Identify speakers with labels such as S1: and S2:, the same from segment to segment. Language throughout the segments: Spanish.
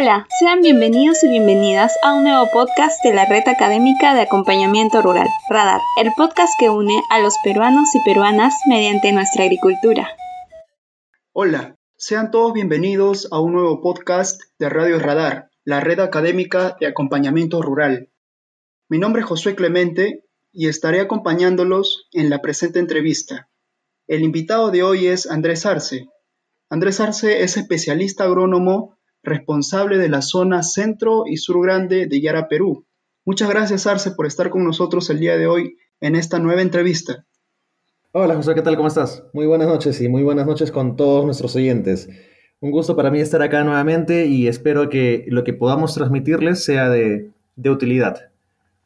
S1: Hola, sean bienvenidos y bienvenidas a un nuevo podcast de la Red Académica de Acompañamiento Rural, Radar, el podcast que une a los peruanos y peruanas mediante nuestra agricultura.
S2: Hola, sean todos bienvenidos a un nuevo podcast de Radio Radar, la Red Académica de Acompañamiento Rural. Mi nombre es Josué Clemente y estaré acompañándolos en la presente entrevista. El invitado de hoy es Andrés Arce. Andrés Arce es especialista agrónomo responsable de la zona centro y sur grande de Yara, Perú. Muchas gracias, Arce, por estar con nosotros el día de hoy en esta nueva entrevista.
S3: Hola, José, ¿qué tal? ¿Cómo estás? Muy buenas noches y muy buenas noches con todos nuestros oyentes. Un gusto para mí estar acá nuevamente y espero que lo que podamos transmitirles sea de, de utilidad.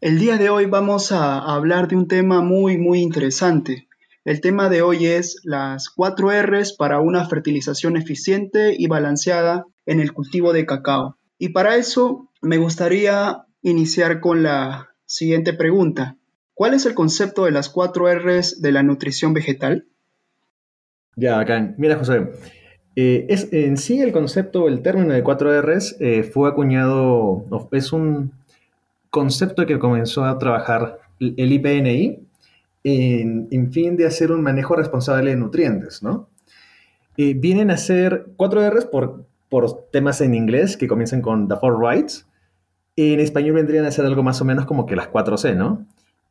S2: El día de hoy vamos a hablar de un tema muy, muy interesante. El tema de hoy es las cuatro R's para una fertilización eficiente y balanceada en el cultivo de cacao. Y para eso me gustaría iniciar con la siguiente pregunta. ¿Cuál es el concepto de las cuatro R's de la nutrición vegetal?
S3: Ya, acá. Mira, José. Eh, es, en sí el concepto, el término de cuatro R's eh, fue acuñado, es un concepto que comenzó a trabajar el IPNI en, fin de hacer un manejo responsable de nutrientes, ¿no? Eh, vienen a ser cuatro R's por por temas en inglés que comienzan con The Four Rights. En español vendrían a ser algo más o menos como que las 4C, ¿no?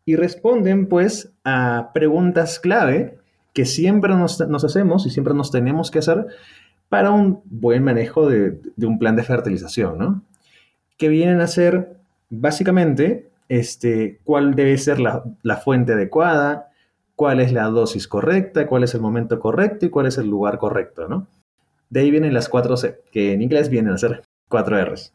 S3: Y responden pues a preguntas clave que siempre nos, hacemos y siempre nos tenemos que hacer para un buen manejo de, un plan de fertilización, ¿no? Que vienen a ser básicamente este, cuál debe ser la, la fuente adecuada, cuál es la dosis correcta, cuál es el momento correcto y cuál es el lugar correcto, ¿no? De ahí vienen las cuatro C, que en inglés vienen a ser cuatro R's.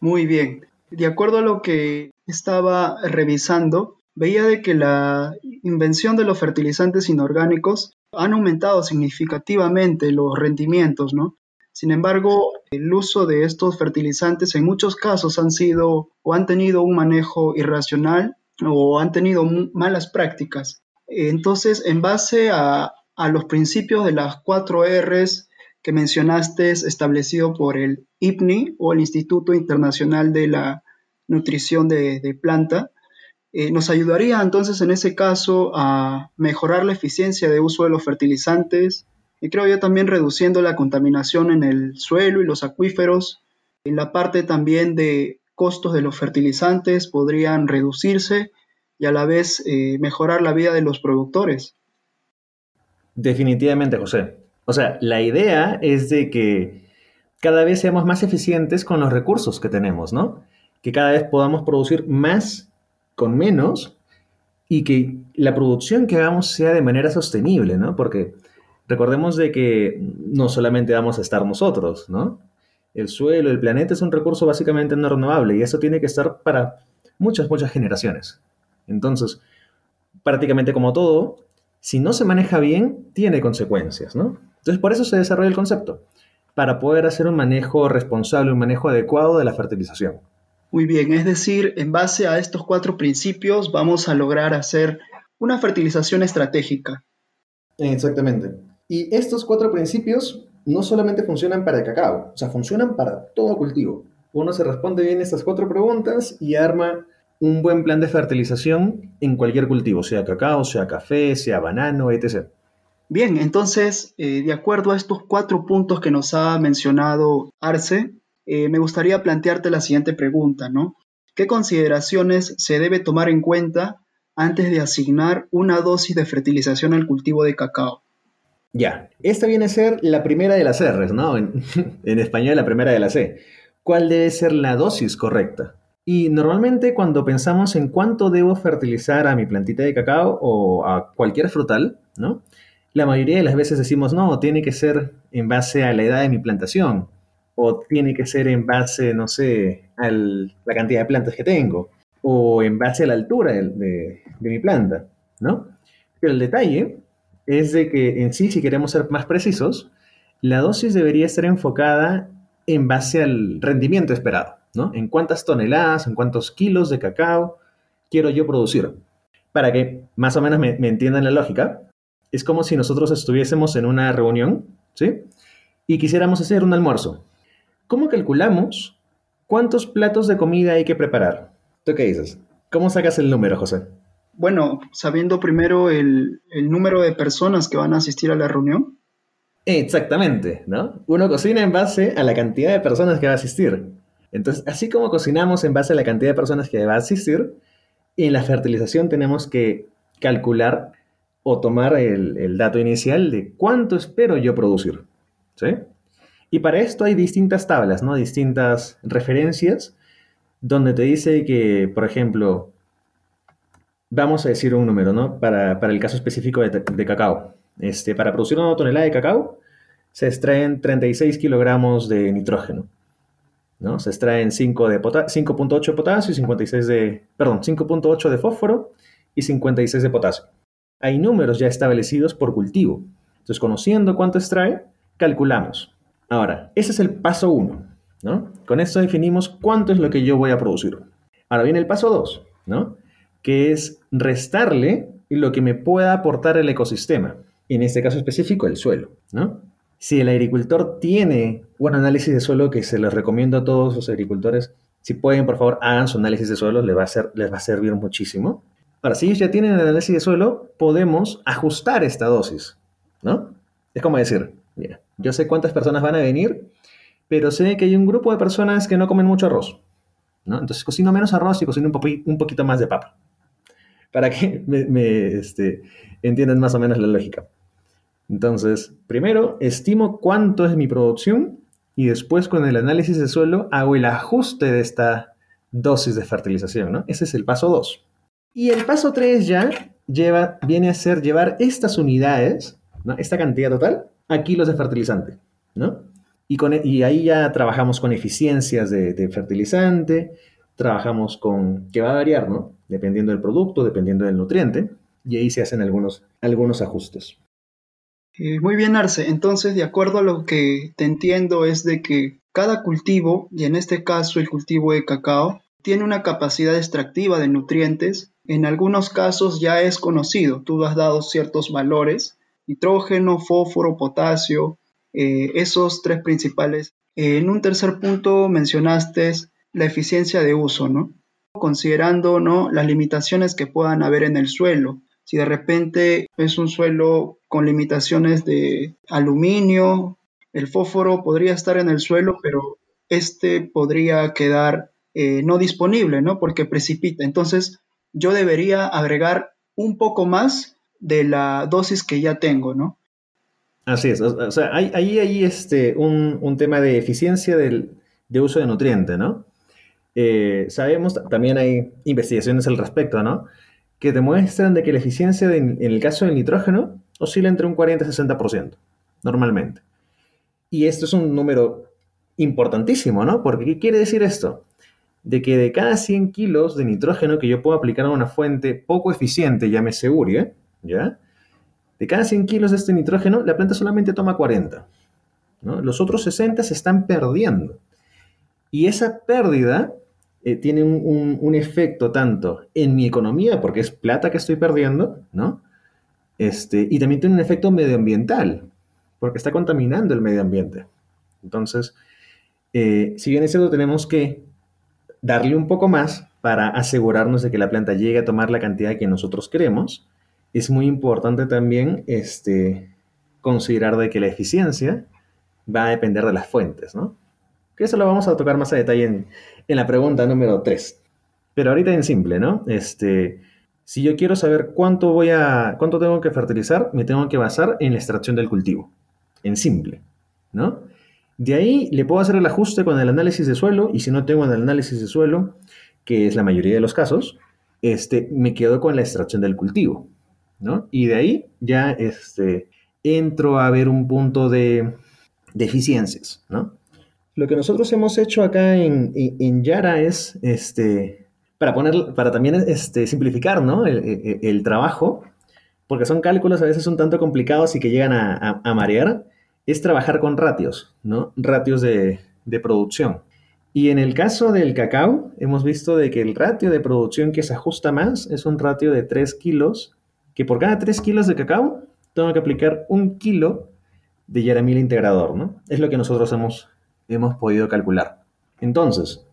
S2: Muy bien. De acuerdo a lo que estaba revisando, veía de que la invención de los fertilizantes inorgánicos han aumentado significativamente los rendimientos, ¿no? Sin embargo, el uso de estos fertilizantes en muchos casos han sido o han tenido un manejo irracional o han tenido malas prácticas. Entonces, en base a, a los principios de las cuatro R's que mencionaste es establecido por el IPNI o el Instituto Internacional de la Nutrición de, Planta. Eh, nos ayudaría entonces en ese caso a mejorar la eficiencia de uso de los fertilizantes y creo yo también reduciendo la contaminación en el suelo y los acuíferos. En la parte también de costos de los fertilizantes podrían reducirse y a la vez eh, mejorar la vida de los productores.
S3: Definitivamente, José. O sea, la idea es de que cada vez seamos más eficientes con los recursos que tenemos, ¿no? Que cada vez podamos producir más con menos y que la producción que hagamos sea de manera sostenible, ¿no? Porque recordemos de que no solamente vamos a estar nosotros, ¿no? El suelo, el planeta es un recurso básicamente no renovable y eso tiene que estar para muchas, muchas generaciones. Entonces, prácticamente como todo, si no se maneja bien, tiene consecuencias, ¿no? Entonces, por eso se desarrolla el concepto, para poder hacer un manejo responsable, un manejo adecuado de la fertilización.
S2: Muy bien, es decir, en base a estos cuatro principios vamos a lograr hacer una fertilización estratégica.
S3: Exactamente. Y estos cuatro principios no solamente funcionan para el cacao, o sea, funcionan para todo cultivo. Uno se responde bien a estas cuatro preguntas y arma un buen plan de fertilización en cualquier cultivo, sea cacao, sea café, sea banano, etc.
S2: Bien, entonces, eh, de acuerdo a estos cuatro puntos que nos ha mencionado Arce, eh, me gustaría plantearte la siguiente pregunta, ¿no? ¿Qué consideraciones se debe tomar en cuenta antes de asignar una dosis de fertilización al cultivo de cacao?
S3: Ya, esta viene a ser la primera de las R's, ¿no? En, en español la primera de la C. ¿Cuál debe ser la dosis correcta? Y normalmente cuando pensamos en cuánto debo fertilizar a mi plantita de cacao o a cualquier frutal, ¿no? La mayoría de las veces decimos, no, tiene que ser en base a la edad de mi plantación, o tiene que ser en base, no sé, a la cantidad de plantas que tengo, o en base a la altura de, mi planta, ¿no? Pero el detalle es de que en sí, si queremos ser más precisos, la dosis debería estar enfocada en base al rendimiento esperado, ¿no? En cuántas toneladas, en cuántos kilos de cacao quiero yo producir. Para que más o menos me entiendan la lógica, es como si nosotros estuviésemos en una reunión, ¿sí? Y quisiéramos hacer un almuerzo. ¿Cómo calculamos ¿Cuántos platos de comida hay que preparar? ¿Tú qué dices? ¿Cómo sacas el número, José?
S2: Bueno, sabiendo primero el, el número de personas que van a asistir a la reunión.
S3: Exactamente, ¿no? Uno cocina en base a la cantidad de personas que va a asistir. Entonces, así como cocinamos en base a la cantidad de personas que va a asistir, en la fertilización tenemos que calcular o tomar el, dato inicial de cuánto espero yo producir. ¿sí? Y para esto hay distintas tablas, ¿no? distintas referencias, donde te dice que, por ejemplo, vamos a decir un número, ¿no? Para, el caso específico de, cacao. Este, para producir una tonelada de cacao se extraen 36 kilogramos de nitrógeno. ¿no? Se extraen 5.8 de potasio y 56 de, perdón, 5.8 de fósforo y 56 de potasio. Hay números ya establecidos por cultivo. Entonces, conociendo cuánto extrae, calculamos. Ahora, ese es el paso 1, ¿no? Con esto definimos cuánto es lo que yo voy a producir. Ahora viene el paso 2, ¿no? Que es restarle lo que me pueda aportar el ecosistema. En este caso específico, el suelo, ¿no? Si el agricultor tiene un análisis de suelo que se les recomiendo a todos los agricultores, si pueden, por favor, hagan su análisis de suelo, les les va a servir muchísimo. Ahora, si ellos ya tienen el análisis de suelo, podemos ajustar esta dosis, ¿no? Es como decir, mira, yo sé cuántas personas van a venir, pero sé que hay un grupo de personas que no comen mucho arroz, ¿no? Entonces cocino menos arroz y cocino un, poquito más de papa, para que me, este, entiendan más o menos la lógica. Entonces, primero estimo cuánto es mi producción y después con el análisis de suelo hago el ajuste de esta dosis de fertilización, ¿no? Ese es el paso 2. Y el paso 3 ya viene a ser llevar estas unidades, esta cantidad total, a kilos de fertilizante, ¿no? Y, e, ahí ya trabajamos con eficiencias de, fertilizante, trabajamos con, que va a variar, ¿no? Dependiendo del producto, dependiendo del nutriente, y ahí se hacen algunos, algunos ajustes.
S2: Eh, muy bien, Arce. Entonces, de acuerdo a lo que te entiendo, es de que cada cultivo, y en este caso el cultivo de cacao, tiene una capacidad extractiva de nutrientes. En algunos casos ya es conocido. Tú has dado ciertos valores, nitrógeno, fósforo, potasio, eh, esos tres principales. Eh, en un tercer punto mencionaste la eficiencia de uso, ¿no? Considerando ¿no? las limitaciones que puedan haber en el suelo. Si de repente es un suelo con limitaciones de aluminio, el fósforo podría estar en el suelo, pero este podría quedar eh, no disponible, ¿no? Porque precipita. Entonces, yo debería agregar un poco más de la dosis que ya tengo, ¿no?
S3: Así es. O sea, ahí hay este, un, tema de eficiencia del, de uso de nutriente, ¿no? Eh, sabemos, también hay investigaciones al respecto, ¿no? que demuestran de que la eficiencia en el caso del nitrógeno oscila entre un 40 y 60%, normalmente. Y esto es un número importantísimo, ¿no? Porque ¿qué quiere decir esto? De que de cada 100 kilos de nitrógeno que yo puedo aplicar a una fuente poco eficiente, llámese URI, ¿ya? De cada 100 kilos de este nitrógeno, la planta solamente toma 40. ¿no? Los otros 60 se están perdiendo. Y esa pérdida eh, tiene un, efecto tanto en mi economía, porque es plata que estoy perdiendo, ¿no? Este, y también tiene un efecto medioambiental, porque está contaminando el medio ambiente. Entonces, eh, si bien es cierto, tenemos que darle un poco más para asegurarnos de que la planta llegue a tomar la cantidad que nosotros queremos, es muy importante también este, considerar de que la eficiencia va a depender de las fuentes, ¿no? Que eso lo vamos a tocar más a detalle en, en la pregunta número 3. Pero ahorita en simple, ¿no? Este, si yo quiero saber cuánto voy a, cuánto tengo que fertilizar, me tengo que basar en la extracción del cultivo, en simple, ¿no? De ahí le puedo hacer el ajuste con el análisis de suelo y si no tengo el análisis de suelo, que es la mayoría de los casos, este, me quedo con la extracción del cultivo, ¿no? Y de ahí ya este, entro a ver un punto de deficiencias, ¿no? Lo que nosotros hemos hecho acá en, Yara es, este, para, poner, para también este, simplificar ¿no? el, trabajo, porque son cálculos a veces un tanto complicados y que llegan a, marear, es trabajar con ratios, ¿no? ratios de, producción. Y en el caso del cacao, hemos visto de que el ratio de producción que se ajusta más es un ratio de 3 kilos, que por cada 3 kilos de cacao tengo que aplicar un kilo de yaramil integrador, ¿no? Es lo que nosotros hemos hemos podido calcular. Entonces,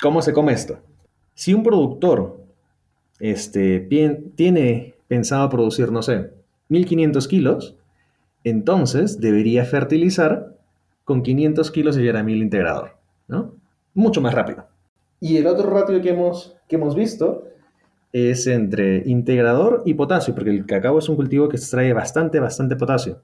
S3: ¿Cómo se come esto? Si un productor este, tiene pensado producir, no sé, 1500 kilos, entonces debería fertilizar con 500 kilos de yaramil integrador, ¿no? Mucho más rápido. Y el otro ratio que hemos, que hemos visto es entre integrador y potasio, porque el cacao es un cultivo que extrae bastante, bastante potasio.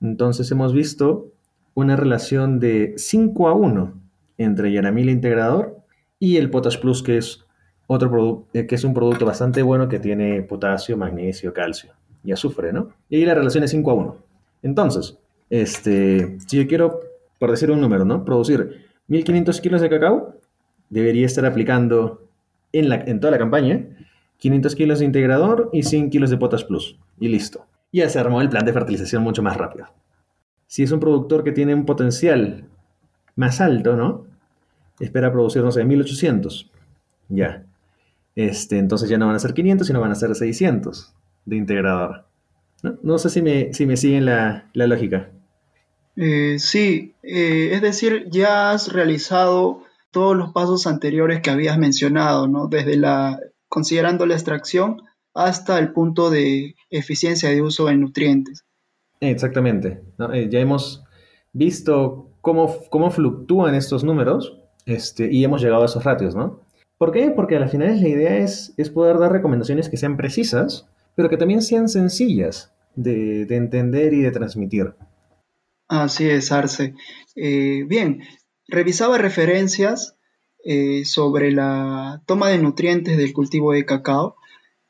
S3: Entonces hemos visto una relación de 5 a 1 entre Yaramil integrador y el Potash Plus, que es, otro eh, que es un producto bastante bueno que tiene potasio, magnesio, calcio y azufre, ¿no? Y la relación es 5 a 1. Entonces, este, si yo quiero, por decir un número, ¿no? Producir 1500 kilos de cacao, debería estar aplicando en, la, en toda la campaña 500 kilos de integrador y 100 kilos de Potash Plus. Y listo. Ya se armó el plan de fertilización mucho más rápido. Si es un productor que tiene un potencial más alto, ¿no? Espera producir, no sé, 1800. Ya. Este, entonces ya no van a ser 500, sino van a ser 600 de integrador. No, sé si me, si me siguen la, lógica.
S2: Eh, sí, eh, es decir, ya has realizado todos los pasos anteriores que habías mencionado, ¿no? Desde la considerando la extracción hasta el punto de eficiencia de uso de nutrientes.
S3: Exactamente. Eh, ya hemos visto cómo, cómo fluctúan estos números este, y hemos llegado a esos ratios, ¿no? ¿Por qué? Porque al final la idea es, es poder dar recomendaciones que sean precisas, pero que también sean sencillas de, entender y de transmitir.
S2: Así es, Arce. Eh, bien, revisaba referencias eh, sobre la toma de nutrientes del cultivo de cacao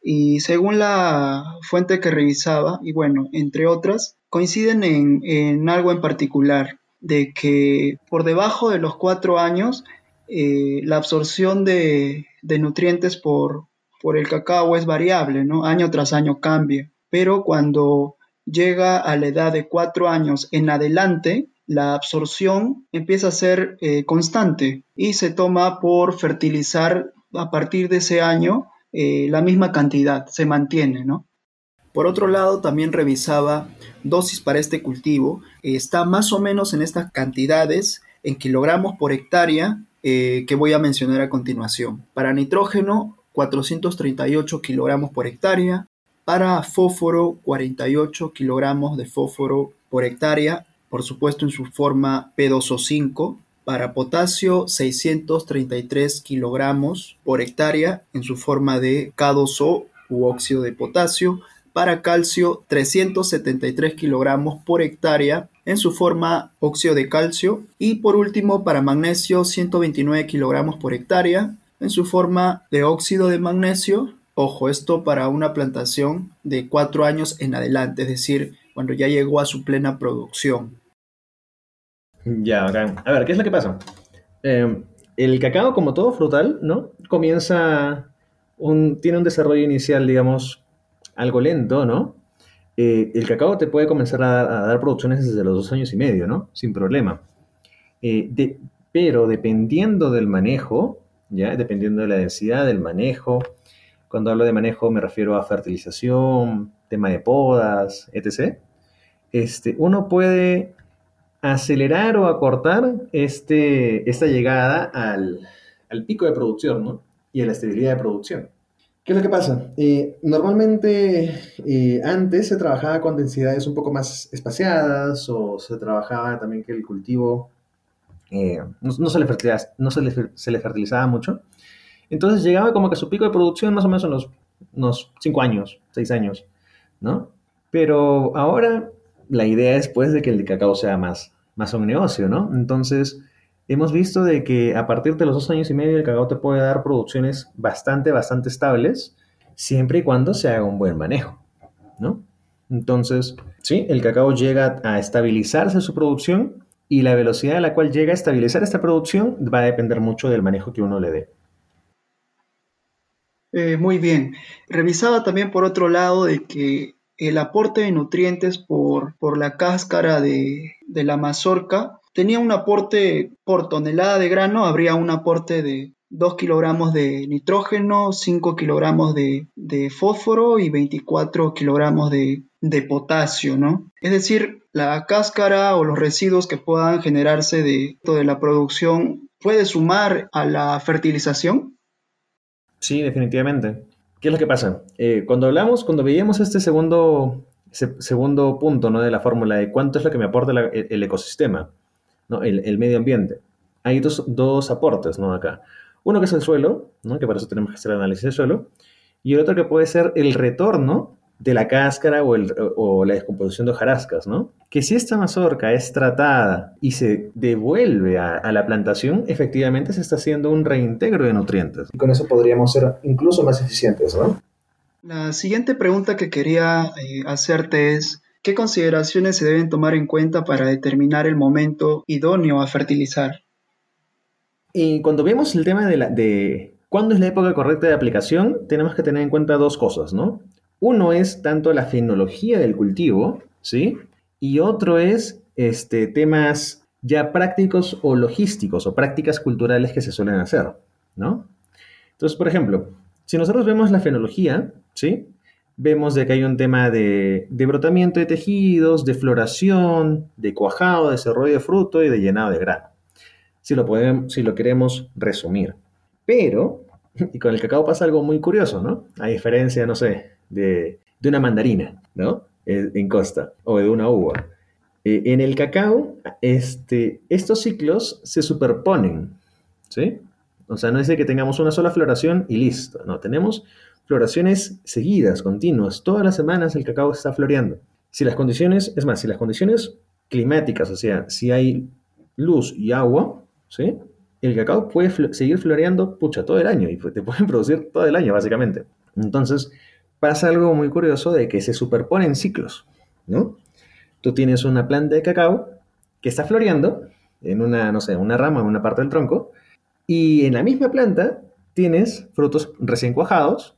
S2: y según la fuente que revisaba, y bueno, entre otras, coinciden en, algo en particular, de que por debajo de los cuatro años eh, la absorción de, nutrientes por, por, el cacao es variable, ¿no? Año tras año cambia, pero cuando llega a la edad de cuatro años en adelante, la absorción empieza a ser eh, constante y se toma por fertilizar a partir de ese año eh, la misma cantidad, se mantiene, ¿no? Por otro lado, también revisaba dosis para este cultivo. está más o menos en estas cantidades en kilogramos por hectárea eh, que voy a mencionar a continuación. Para nitrógeno, 438 kilogramos por hectárea. Para fósforo, 48 kilogramos de fósforo por hectárea por supuesto en su forma P2O5, para potasio 633 kilogramos por hectárea en su forma de K2O u óxido de potasio, para calcio 373 kilogramos por hectárea en su forma óxido de calcio y por último para magnesio 129 kilogramos por hectárea en su forma de óxido de magnesio. Ojo, esto para una plantación de cuatro años en adelante, es decir, cuando ya llegó a su plena producción.
S3: Ya, A ver, ¿qué es lo que pasa? Em, el cacao, como todo frutal, ¿no? Comienza, tiene un desarrollo inicial, digamos, algo lento, ¿no? Eh, el cacao te puede comenzar a, dar producciones desde los dos años y medio, ¿no? Sin problema. Eh, pero dependiendo del manejo, ¿ya? Dependiendo de la densidad del manejo, cuando hablo de manejo me refiero a fertilización, tema de podas, etc. Este, uno puede acelerar o acortar este, esta llegada al, pico de producción ¿no? y a la estabilidad de producción. ¿Qué es lo que pasa? Eh, normalmente eh, antes se trabajaba con densidades un poco más espaciadas o se trabajaba también que el cultivo eh, no, se le fertilizaba, mucho. Entonces llegaba como que su pico de producción más o menos en los unos 5 años, 6 años, ¿no? Pero ahora la idea es pues de que el cacao sea más, más un negocio, ¿no? Entonces, hemos visto de que a partir de los dos años y medio el cacao te puede dar producciones bastante, bastante estables, siempre y cuando se haga un buen manejo, ¿no? Entonces, sí, el cacao llega a estabilizarse su producción y la velocidad a la cual llega a estabilizar esta producción va a depender mucho del manejo que uno le dé.
S2: Eh, muy bien. Revisaba también por otro lado de que el aporte de nutrientes por, por la cáscara de, la mazorca tenía un aporte por tonelada de grano, habría un aporte de 2 kilogramos de nitrógeno, 5 kilogramos de, fósforo y 24 kilogramos de, de, potasio, ¿no? Es decir, la cáscara o los residuos que puedan generarse de, de la producción puede sumar a la fertilización?
S3: Sí, definitivamente. ¿Qué es lo que pasa? Eh, cuando hablamos, cuando veíamos este segundo, segundo punto ¿no? de la fórmula de cuánto es lo que me aporta el, ecosistema, ¿no? el, medio ambiente, hay dos, dos, aportes ¿no? acá. Uno que es el suelo, ¿no? que para eso tenemos que hacer el análisis del suelo, y el otro que puede ser el retorno de la cáscara o, la descomposición de hojarascas, ¿no? Que si esta mazorca es tratada y se devuelve a, la plantación, efectivamente se está haciendo un reintegro de nutrientes. Y con eso podríamos ser incluso más eficientes, ¿no?
S2: La siguiente pregunta que quería eh, hacerte es, ¿qué consideraciones se deben tomar en cuenta para determinar el momento idóneo a fertilizar?
S3: Y cuando vemos el tema de, la, de cuándo es la época correcta de aplicación, tenemos que tener en cuenta dos cosas, ¿no? Uno es tanto la fenología del cultivo, ¿sí? Y otro es este, temas ya prácticos o logísticos o prácticas culturales que se suelen hacer, ¿no? Entonces, por ejemplo, si nosotros vemos la fenología, ¿sí? Vemos de que hay un tema de, brotamiento de tejidos, de floración, de cuajado, de desarrollo de fruto y de llenado de grano. Si lo, podemos, si lo queremos resumir. Pero, y con el cacao pasa algo muy curioso, ¿no? A diferencia, no sé, de, una mandarina, ¿no? En costa, o de una uva. Eh, en el cacao, este, estos ciclos se superponen, ¿sí? O sea, no es de que tengamos una sola floración y listo, no, tenemos floraciones seguidas, continuas, todas las semanas el cacao está floreando. Si las condiciones, es más, si las condiciones climáticas, o sea, si hay luz y agua, ¿sí? El cacao puede seguir floreando, pucha, todo el año y te pueden producir todo el año, básicamente. Entonces, pasa algo muy curioso de que se superponen ciclos, ¿no? Tú tienes una planta de cacao que está floreando en una, no sé, una rama, en una parte del tronco, y en la misma planta tienes frutos recién cuajados,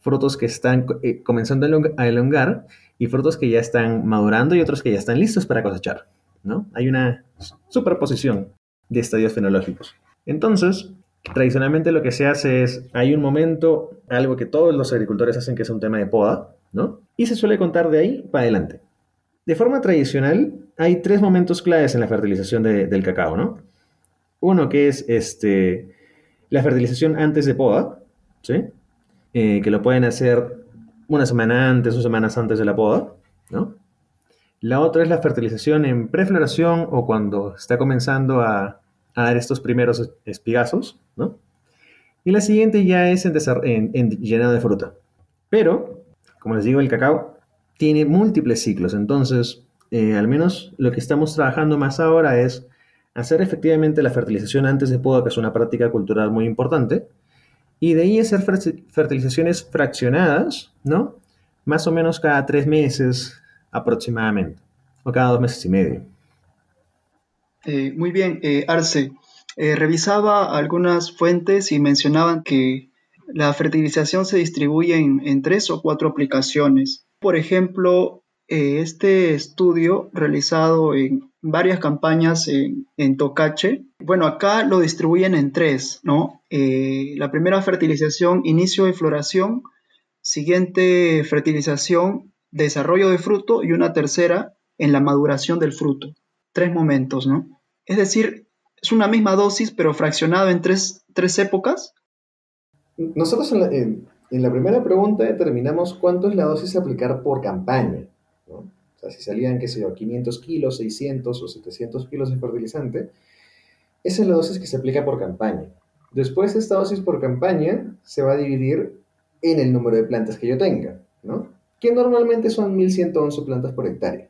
S3: frutos que están eh, comenzando a elongar y frutos que ya están madurando y otros que ya están listos para cosechar, ¿no? Hay una superposición de estadios fenológicos. Entonces, Tradicionalmente lo que se hace es, hay un momento, algo que todos los agricultores hacen que es un tema de poda, ¿no? Y se suele contar de ahí para adelante. De forma tradicional, hay tres momentos claves en la fertilización del cacao, ¿no? Uno que es este, la fertilización antes de poda, ¿sí? Eh, que lo pueden hacer una semana antes o semanas antes de la poda, ¿no? La otra es la fertilización en prefloración o cuando está comenzando a, a dar estos primeros espigazos, Y la siguiente ya es en, en, llenado de fruta. Pero, como les digo, el cacao tiene múltiples ciclos, entonces, eh, al menos lo que estamos trabajando más ahora es hacer efectivamente la fertilización antes de poda, que es una práctica cultural muy importante, y de ahí hacer fertilizaciones fraccionadas, ¿no? Más o menos cada tres meses aproximadamente, o cada dos meses y medio.
S2: Eh, muy bien, eh, Arce. Eh, revisaba algunas fuentes y mencionaban que la fertilización se distribuye en, tres o cuatro aplicaciones. Por ejemplo, este estudio realizado en varias campañas en, en, Tocache, bueno, acá lo distribuyen en tres, ¿no? la primera fertilización, inicio de floración, siguiente fertilización, desarrollo de fruto y una tercera en la maduración del fruto. Tres momentos, ¿no? Es decir, es una misma dosis, pero fraccionado en tres, épocas.
S3: Nosotros en la, primera pregunta determinamos cuánto es la dosis a aplicar por campaña. O sea, si salían, qué sé yo, 500 kilos, 600 o 700 kilos de fertilizante, esa es la dosis que se aplica por campaña. Después, esta dosis por campaña se va a dividir en el número de plantas que yo tenga, ¿no? que normalmente son 1111 plantas por hectárea.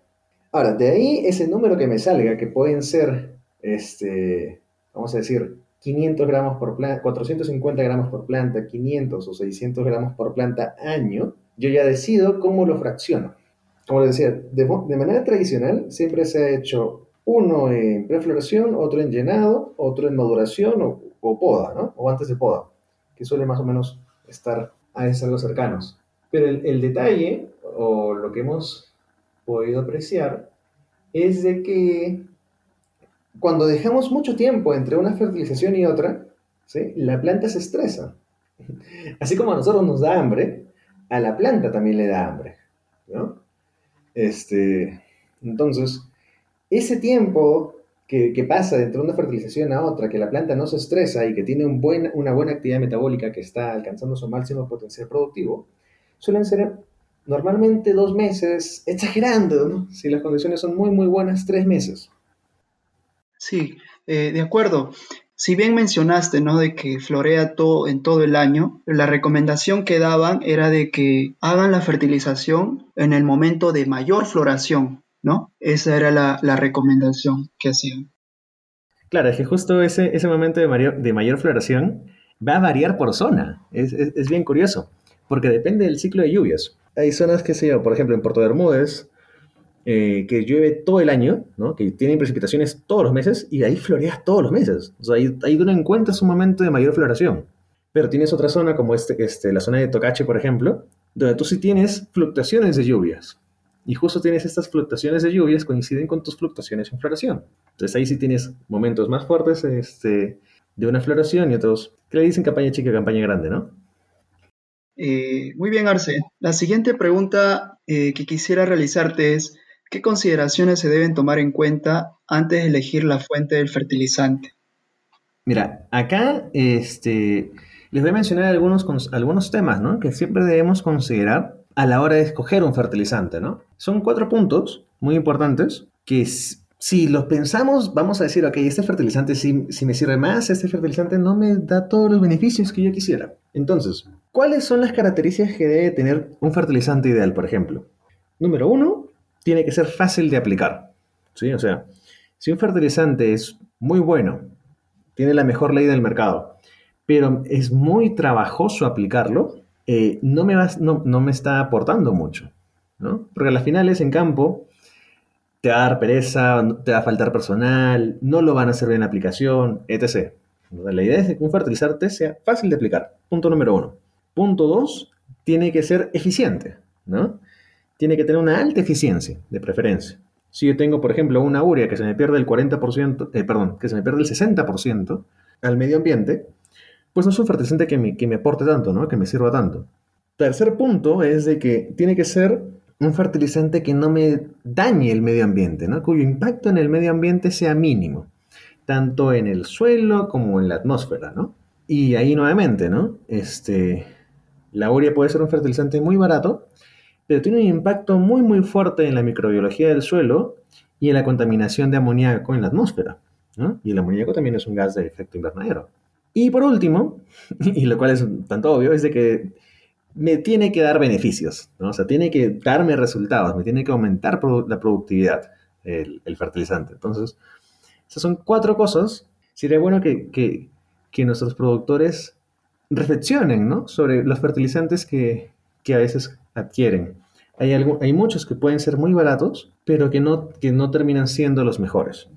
S3: Ahora, de ahí ese número que me salga, que pueden ser este, vamos a decir, 500 gramos por planta, 450 gramos por planta, 500 o 600 gramos por planta año, yo ya decido cómo lo fracciono. Como les decía, de, manera tradicional siempre se ha hecho uno en prefloración, otro en llenado, otro en maduración o, poda, ¿no? O antes de poda, que suele más o menos estar a esos cercanos. Pero el, el detalle, o lo que hemos podido apreciar, es de que cuando dejamos mucho tiempo entre una fertilización y otra, ¿sí? la planta se estresa. Así como a nosotros nos da hambre, a la planta también le da hambre. ¿no? Este, entonces, ese tiempo que, pasa entre una fertilización a otra, que la planta no se estresa y que tiene una buena actividad metabólica que está alcanzando su máximo potencial productivo, suelen ser normalmente dos meses, exagerando, ¿no? Si las condiciones son muy, muy buenas, tres meses.
S2: Sí, eh, de acuerdo. Si bien mencionaste, ¿no? De que florea todo en todo el año, la recomendación que daban era de que hagan la fertilización en el momento de mayor floración, ¿no? Esa era la, recomendación que hacían.
S3: Claro, es que justo ese, ese momento de mayor, de mayor floración va a variar por zona. Es, es, bien curioso, porque depende del ciclo de lluvias. Hay zonas que se por ejemplo, en Puerto Bermúdez, eh, que llueve todo el año, ¿no? que tienen precipitaciones todos los meses y ahí floreas todos los meses. O sea, ahí, ahí tú no encuentras un momento de mayor floración. Pero tienes otra zona como este, este, la zona de Tocache, por ejemplo, donde tú sí tienes fluctuaciones de lluvias. Y justo tienes estas fluctuaciones de lluvias coinciden con tus fluctuaciones en floración. Entonces ahí sí tienes momentos más fuertes este, de una floración y otros que le dicen campaña chica, campaña grande, ¿no?
S2: Eh, muy bien, Arce. La siguiente pregunta eh, que quisiera realizarte es, ¿qué consideraciones se deben tomar en cuenta antes de elegir la fuente del fertilizante?
S3: Mira, acá este, les voy a mencionar algunos, algunos temas ¿no? que siempre debemos considerar a la hora de escoger un fertilizante, ¿no? Son cuatro puntos muy importantes que si los pensamos, vamos a decir, ok, este fertilizante sí, me sirve más, este fertilizante no me da todos los beneficios que yo quisiera. Entonces, ¿cuáles son las características que debe tener un fertilizante ideal, por ejemplo? Número uno, tiene que ser fácil de aplicar. ¿sí? O sea, si un fertilizante es muy bueno, tiene la mejor ley del mercado, pero es muy trabajoso aplicarlo, eh, no, me no, me está aportando mucho, ¿no? Porque a las finales en campo te va a dar pereza, te va a faltar personal, no lo van a hacer bien en aplicación, etc. La idea es que un fertilizante sea fácil de aplicar. Punto número uno. Punto dos, tiene que ser eficiente, ¿no? Tiene que tener una alta eficiencia, de preferencia. Si yo tengo, por ejemplo, una urea que se me pierde el 40%, eh, perdón, que se me pierde el 60% al medio ambiente, pues no es un fertilizante que me, que me aporte tanto, ¿no? Que me sirva tanto. Tercer punto es de que tiene que ser un fertilizante que no me dañe el medio ambiente, ¿no? Cuyo impacto en el medio ambiente sea mínimo, tanto en el suelo como en la atmósfera, ¿no? Y ahí nuevamente, ¿no? Este, la urea puede ser un fertilizante muy barato, pero tiene un impacto muy muy fuerte en la microbiología del suelo y en la contaminación de amoníaco en la atmósfera, ¿no? Y el amoníaco también es un gas de efecto invernadero. Y por último, y lo cual es tanto obvio, es de que me tiene que dar beneficios, ¿no? O sea, tiene que darme resultados, me tiene que aumentar la productividad el, fertilizante. Entonces, esas son cuatro cosas. Sería bueno que, que, nuestros productores reflexionen, ¿no? Sobre los fertilizantes que, que a veces adquieren. Hay, algo, hay muchos que pueden ser muy baratos, pero que no, que no terminan siendo los mejores.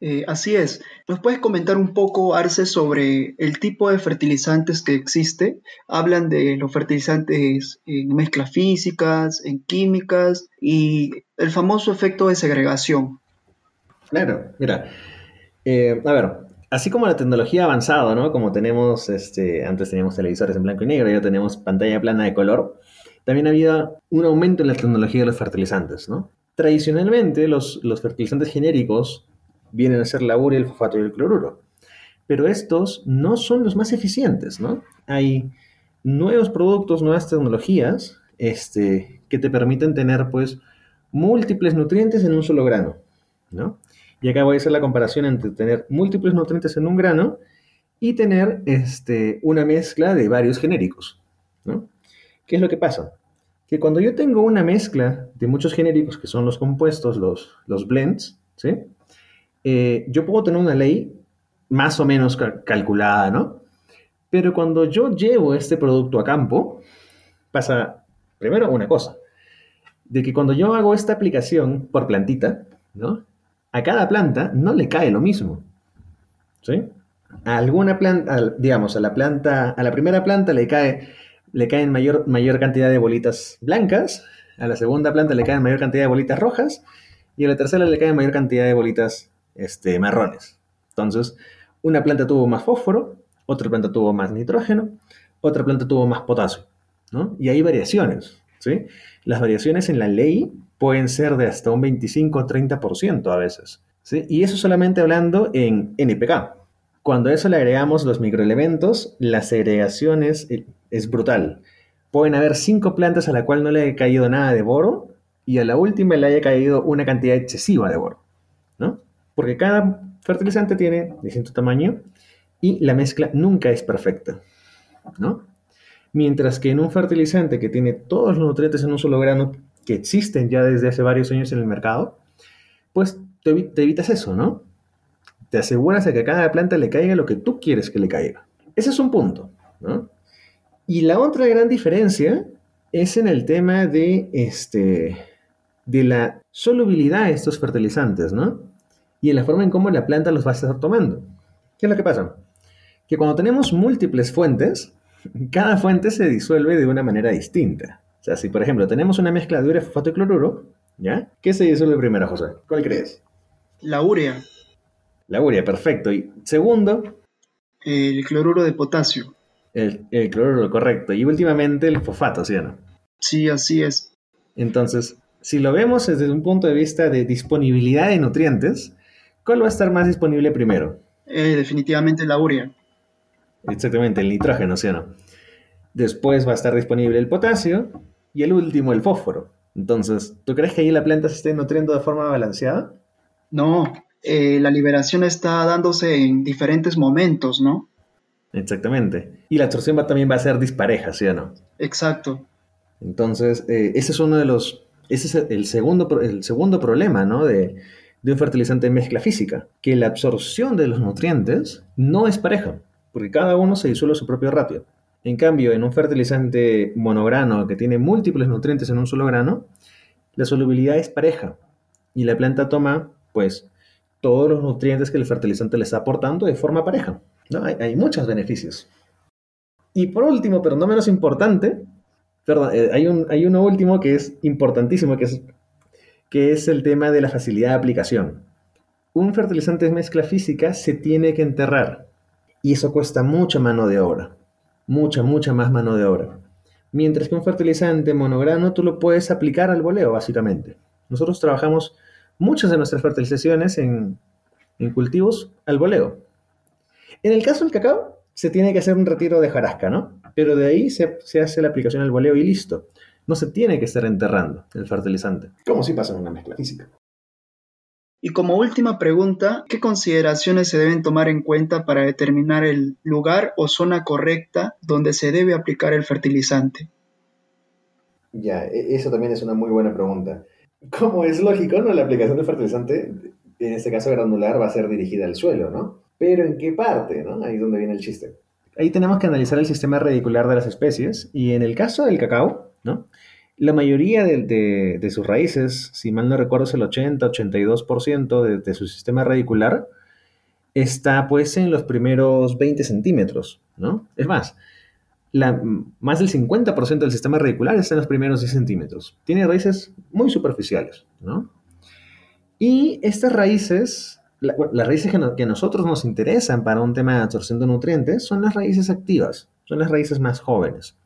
S2: Eh, así es. ¿Nos puedes comentar un poco, Arce, sobre el tipo de fertilizantes que existe? Hablan de los fertilizantes en mezclas físicas, en químicas y el famoso efecto de segregación.
S3: Claro, mira, eh, a ver, así como la tecnología ha avanzado, ¿no? Como tenemos, este, antes teníamos televisores en blanco y negro, ya tenemos pantalla plana de color, también ha habido un aumento en la tecnología de los fertilizantes, ¿no? Tradicionalmente, los, los fertilizantes genéricos vienen a ser la urea, el fosfato y el cloruro. Pero estos no son los más eficientes, ¿no? Hay nuevos productos, nuevas tecnologías este, que te permiten tener, pues, múltiples nutrientes en un solo grano, ¿no? Y acá voy a hacer la comparación entre tener múltiples nutrientes en un grano y tener este, una mezcla de varios genéricos, ¿no? ¿Qué es lo que pasa? Que cuando yo tengo una mezcla de muchos genéricos, que son los compuestos, los, los blends, ¿sí? Eh, yo puedo tener una ley más o menos calculada, ¿no? Pero cuando yo llevo este producto a campo, pasa primero una cosa, de que cuando yo hago esta aplicación por plantita, ¿no? A cada planta no le cae lo mismo, ¿sí? A alguna planta, digamos, a la planta, a la primera planta le cae, le caen mayor, mayor cantidad de bolitas blancas, a la segunda planta le caen mayor cantidad de bolitas rojas, y a la tercera le caen mayor cantidad de bolitas este, marrones. Entonces, una planta tuvo más fósforo, otra planta tuvo más nitrógeno, otra planta tuvo más potasio, ¿no? Y hay variaciones, ¿sí? Las variaciones en la ley pueden ser de hasta un 25 o 30% a veces. ¿sí? Y eso solamente hablando en NPK. Cuando a eso le agregamos los microelementos, la segregación es, es brutal. Pueden haber cinco plantas a la cual no le haya caído nada de boro y a la última le haya caído una cantidad excesiva de boro, ¿no? Porque cada fertilizante tiene distinto tamaño y la mezcla nunca es perfecta, ¿no? Mientras que en un fertilizante que tiene todos los nutrientes en un solo grano que existen ya desde hace varios años en el mercado, pues te, evitas eso, ¿no? Te aseguras de que a cada planta le caiga lo que tú quieres que le caiga. Ese es un punto. Y la otra gran diferencia es en el tema de, este, de la solubilidad de estos fertilizantes, ¿no? Y en la forma en cómo la planta los va a estar tomando. ¿Qué es lo que pasa? Que cuando tenemos múltiples fuentes, cada fuente se disuelve de una manera distinta. O sea, si por ejemplo tenemos una mezcla de urea, fosfato y cloruro, ¿ya? ¿Qué se disuelve primero, José? ¿Cuál crees?
S2: La urea.
S3: La urea, perfecto. Y segundo.
S2: El cloruro de potasio.
S3: El, el cloruro, correcto. Y últimamente el fosfato, ¿sí o no?
S2: Sí, así es.
S3: Entonces, si lo vemos desde un punto de vista de disponibilidad de nutrientes, ¿cuál va a estar más disponible primero?
S2: Eh, definitivamente la urea.
S3: Exactamente, el nitrógeno, ¿sí o no? Después va a estar disponible el potasio y el último el fósforo. Entonces, ¿tú crees que ahí la planta se esté nutriendo de forma balanceada?
S2: No, eh, la liberación está dándose en diferentes momentos, ¿no?
S3: Exactamente. Y la absorción va, también va a ser dispareja, ¿sí o no?
S2: Exacto.
S3: Entonces, eh, ese es uno de los, ese es el segundo, el segundo problema, ¿no? De, de un fertilizante mezcla física, que la absorción de los nutrientes no es pareja, porque cada uno se disuelve su propio ratio. En cambio, en un fertilizante monograno que tiene múltiples nutrientes en un solo grano, la solubilidad es pareja y la planta toma, pues, todos los nutrientes que el fertilizante le está aportando de forma pareja. ¿no? Hay, muchos beneficios. Y por último, pero no menos importante, perdón, eh, hay, un, hay uno último que es importantísimo, que es, que es el tema de la facilidad de aplicación. Un fertilizante de mezcla física se tiene que enterrar y eso cuesta mucha mano de obra mucha, mucha más mano de obra. Mientras que un fertilizante monograno tú lo puedes aplicar al boleo, básicamente. Nosotros trabajamos muchas de nuestras fertilizaciones en, cultivos al boleo. En el caso del cacao, se tiene que hacer un retiro de jarasca, ¿no? Pero de ahí se, se hace la aplicación al boleo y listo. No se tiene que estar enterrando el fertilizante, como si pasa en una mezcla física.
S2: Y como última pregunta, ¿qué consideraciones se deben tomar en cuenta para determinar el lugar o zona correcta donde se debe aplicar el fertilizante?
S3: Ya, e, eso también es una muy buena pregunta. Como es lógico, ¿no? La aplicación de fertilizante, en este caso granular, va a ser dirigida al suelo, ¿no? Pero ¿en qué parte, no? Ahí es donde viene el chiste. Ahí tenemos que analizar el sistema radicular de las especies y en el caso del cacao, ¿no? La mayoría de, sus raíces, si mal no recuerdo es el 80-82% de, de su sistema radicular, está pues en los primeros 20 centímetros, ¿no? Es más, la, más del 50% del sistema radicular está en los primeros 10 centímetros. Tiene raíces muy superficiales. Y estas raíces, las raíces que, que, a nosotros nos interesan para un tema de absorción de nutrientes son las raíces activas, son las raíces más jóvenes.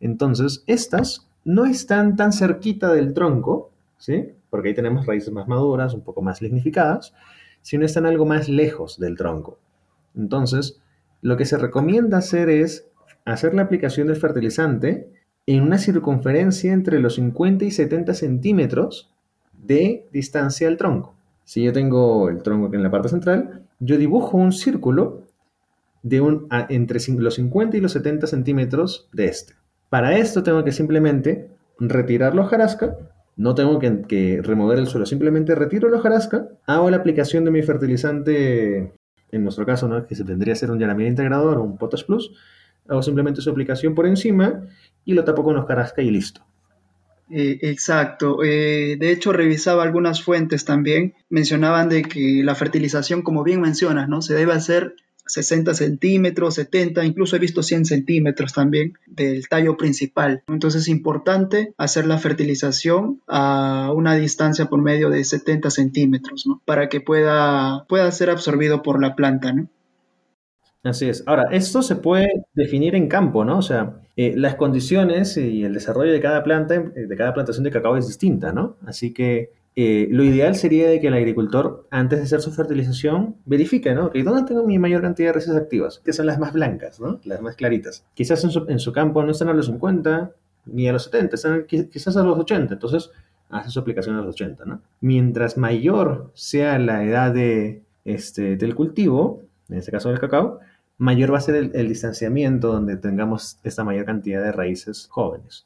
S3: Entonces, estas no están tan cerquita del tronco, ¿sí? Porque ahí tenemos raíces más maduras, un poco más lignificadas, sino están algo más lejos del tronco. Entonces, lo que se recomienda hacer es hacer la aplicación del fertilizante en una circunferencia entre los 50 y 70 centímetros de distancia al tronco. Si yo tengo el tronco aquí en la parte central, yo dibujo un círculo de un, entre los 50 y los 70 centímetros de este. Para esto tengo que simplemente retirar la hojarasca, no tengo que, remover el suelo, simplemente retiro la hojarasca, hago la aplicación de mi fertilizante, en nuestro caso, ¿no? que se tendría que ser un Yaramir integrador o un Potash Plus, hago simplemente su aplicación por encima y lo tapo con hojarasca y listo.
S2: Eh, exacto. Eh, de hecho, revisaba algunas fuentes también. Mencionaban de que la fertilización, como bien mencionas, ¿no? Se debe hacer 60 centímetros, 70, incluso he visto 100 centímetros también del tallo principal. Entonces es importante hacer la fertilización a una distancia por medio de 70 centímetros, ¿no? Para que pueda, pueda ser absorbido por la planta, ¿no?
S3: Así es. Ahora, esto se puede definir en campo, ¿no? O sea, eh, las condiciones y el desarrollo de cada planta, de cada plantación de cacao es distinta, ¿no? Así que eh, lo ideal sería de que el agricultor, antes de hacer su fertilización, verifique, ¿no? ¿dónde tengo mi mayor cantidad de raíces activas? Que son las más blancas, ¿no? Las más claritas. Quizás en su, en su campo no están a los 50 ni a los 70, están quizás a los 80. Entonces, hace su aplicación a los 80, ¿no? Mientras mayor sea la edad de, este, del cultivo, en este caso del cacao, mayor va a ser el, el distanciamiento donde tengamos esta mayor cantidad de raíces jóvenes.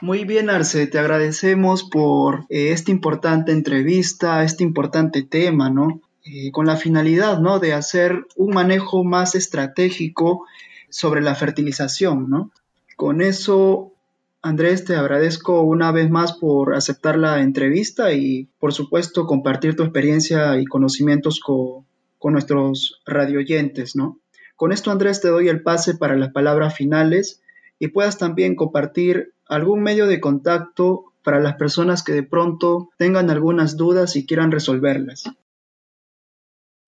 S2: Muy bien, Arce, te agradecemos por eh, esta importante entrevista, este importante tema, ¿no? Eh, con la finalidad, ¿no? De hacer un manejo más estratégico sobre la fertilización, ¿no? Con eso, Andrés, te agradezco una vez más por aceptar la entrevista y, por supuesto, compartir tu experiencia y conocimientos con, con nuestros radioyentes, ¿no? Con esto, Andrés, te doy el pase para las palabras finales y puedas también compartir algún medio de contacto para las personas que de pronto tengan algunas dudas y quieran resolverlas.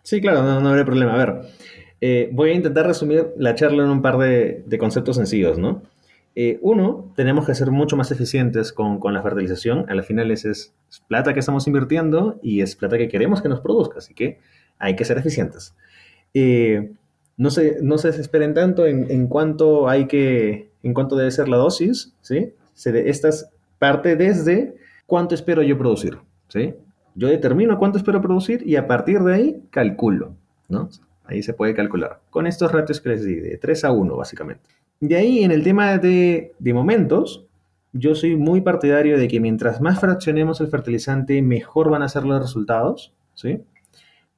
S3: Sí, claro, no, no habrá problema. A ver, eh, voy a intentar resumir la charla en un par de, conceptos sencillos, ¿no? Eh, uno, tenemos que ser mucho más eficientes con, la fertilización. A la final es, es, plata que estamos invirtiendo y es plata que queremos que nos produzca, así que hay que ser eficientes. Eh, no, se, no se desesperen tanto en, en cuánto hay que en cuánto debe ser la dosis, ¿sí? Esta es parte desde cuánto espero yo producir, ¿sí? Yo determino cuánto espero producir y a partir de ahí calculo, ¿no? Ahí se puede calcular. Con estos ratios que les di, de 3 a 1, básicamente. De ahí, en el tema de, de momentos, yo soy muy partidario de que mientras más fraccionemos el fertilizante, mejor van a ser los resultados, ¿sí?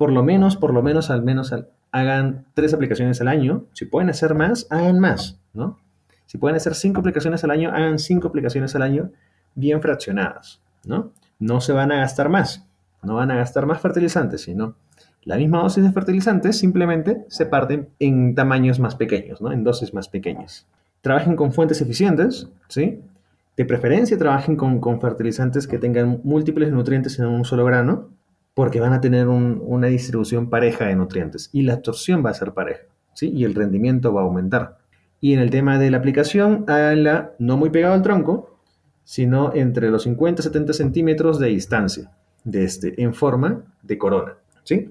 S3: Por lo menos, por lo menos, al menos hagan tres aplicaciones al año. Si pueden hacer más, hagan más, ¿no? Si pueden hacer cinco aplicaciones al año, hagan cinco aplicaciones al año bien fraccionadas, ¿no? No se van a gastar más, no van a gastar más fertilizantes, sino la misma dosis de fertilizantes simplemente se parten en tamaños más pequeños, ¿no? En dosis más pequeñas. Trabajen con fuentes eficientes, ¿sí? De preferencia trabajen con, fertilizantes que tengan múltiples nutrientes en un solo grano, porque van a tener una distribución pareja de nutrientes y la absorción va a ser pareja, ¿sí? Y el rendimiento va a aumentar. Y en el tema de la aplicación, háganla no muy pegado al tronco, sino entre los 50 y 70 centímetros de distancia, de este, en forma de corona, ¿sí?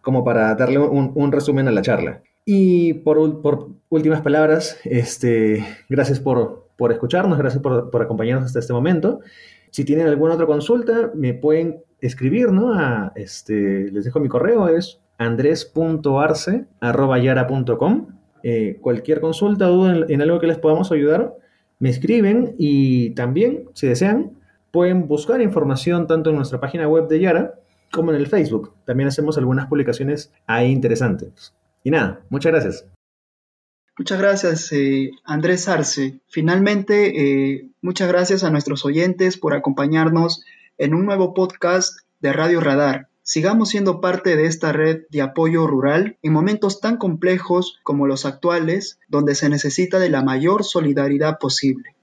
S3: Como para darle un, resumen a la charla. Y por, por, últimas palabras, este, gracias por, por escucharnos, gracias por, por, acompañarnos hasta este momento. Si tienen alguna otra consulta, me pueden escribir, ¿no? A, este, les dejo mi correo, es andres.arce.yara.com eh, cualquier consulta duda en, algo que les podamos ayudar, me escriben y también, si desean, pueden buscar información tanto en nuestra página web de Yara como en el Facebook. También hacemos algunas publicaciones ahí interesantes. Y nada, muchas gracias.
S2: Muchas gracias, eh, Andrés Arce. Finalmente, eh, muchas gracias a nuestros oyentes por acompañarnos en un nuevo podcast de Radio Radar. Sigamos siendo parte de esta red de apoyo rural en momentos tan complejos como los actuales, donde se necesita de la mayor solidaridad posible.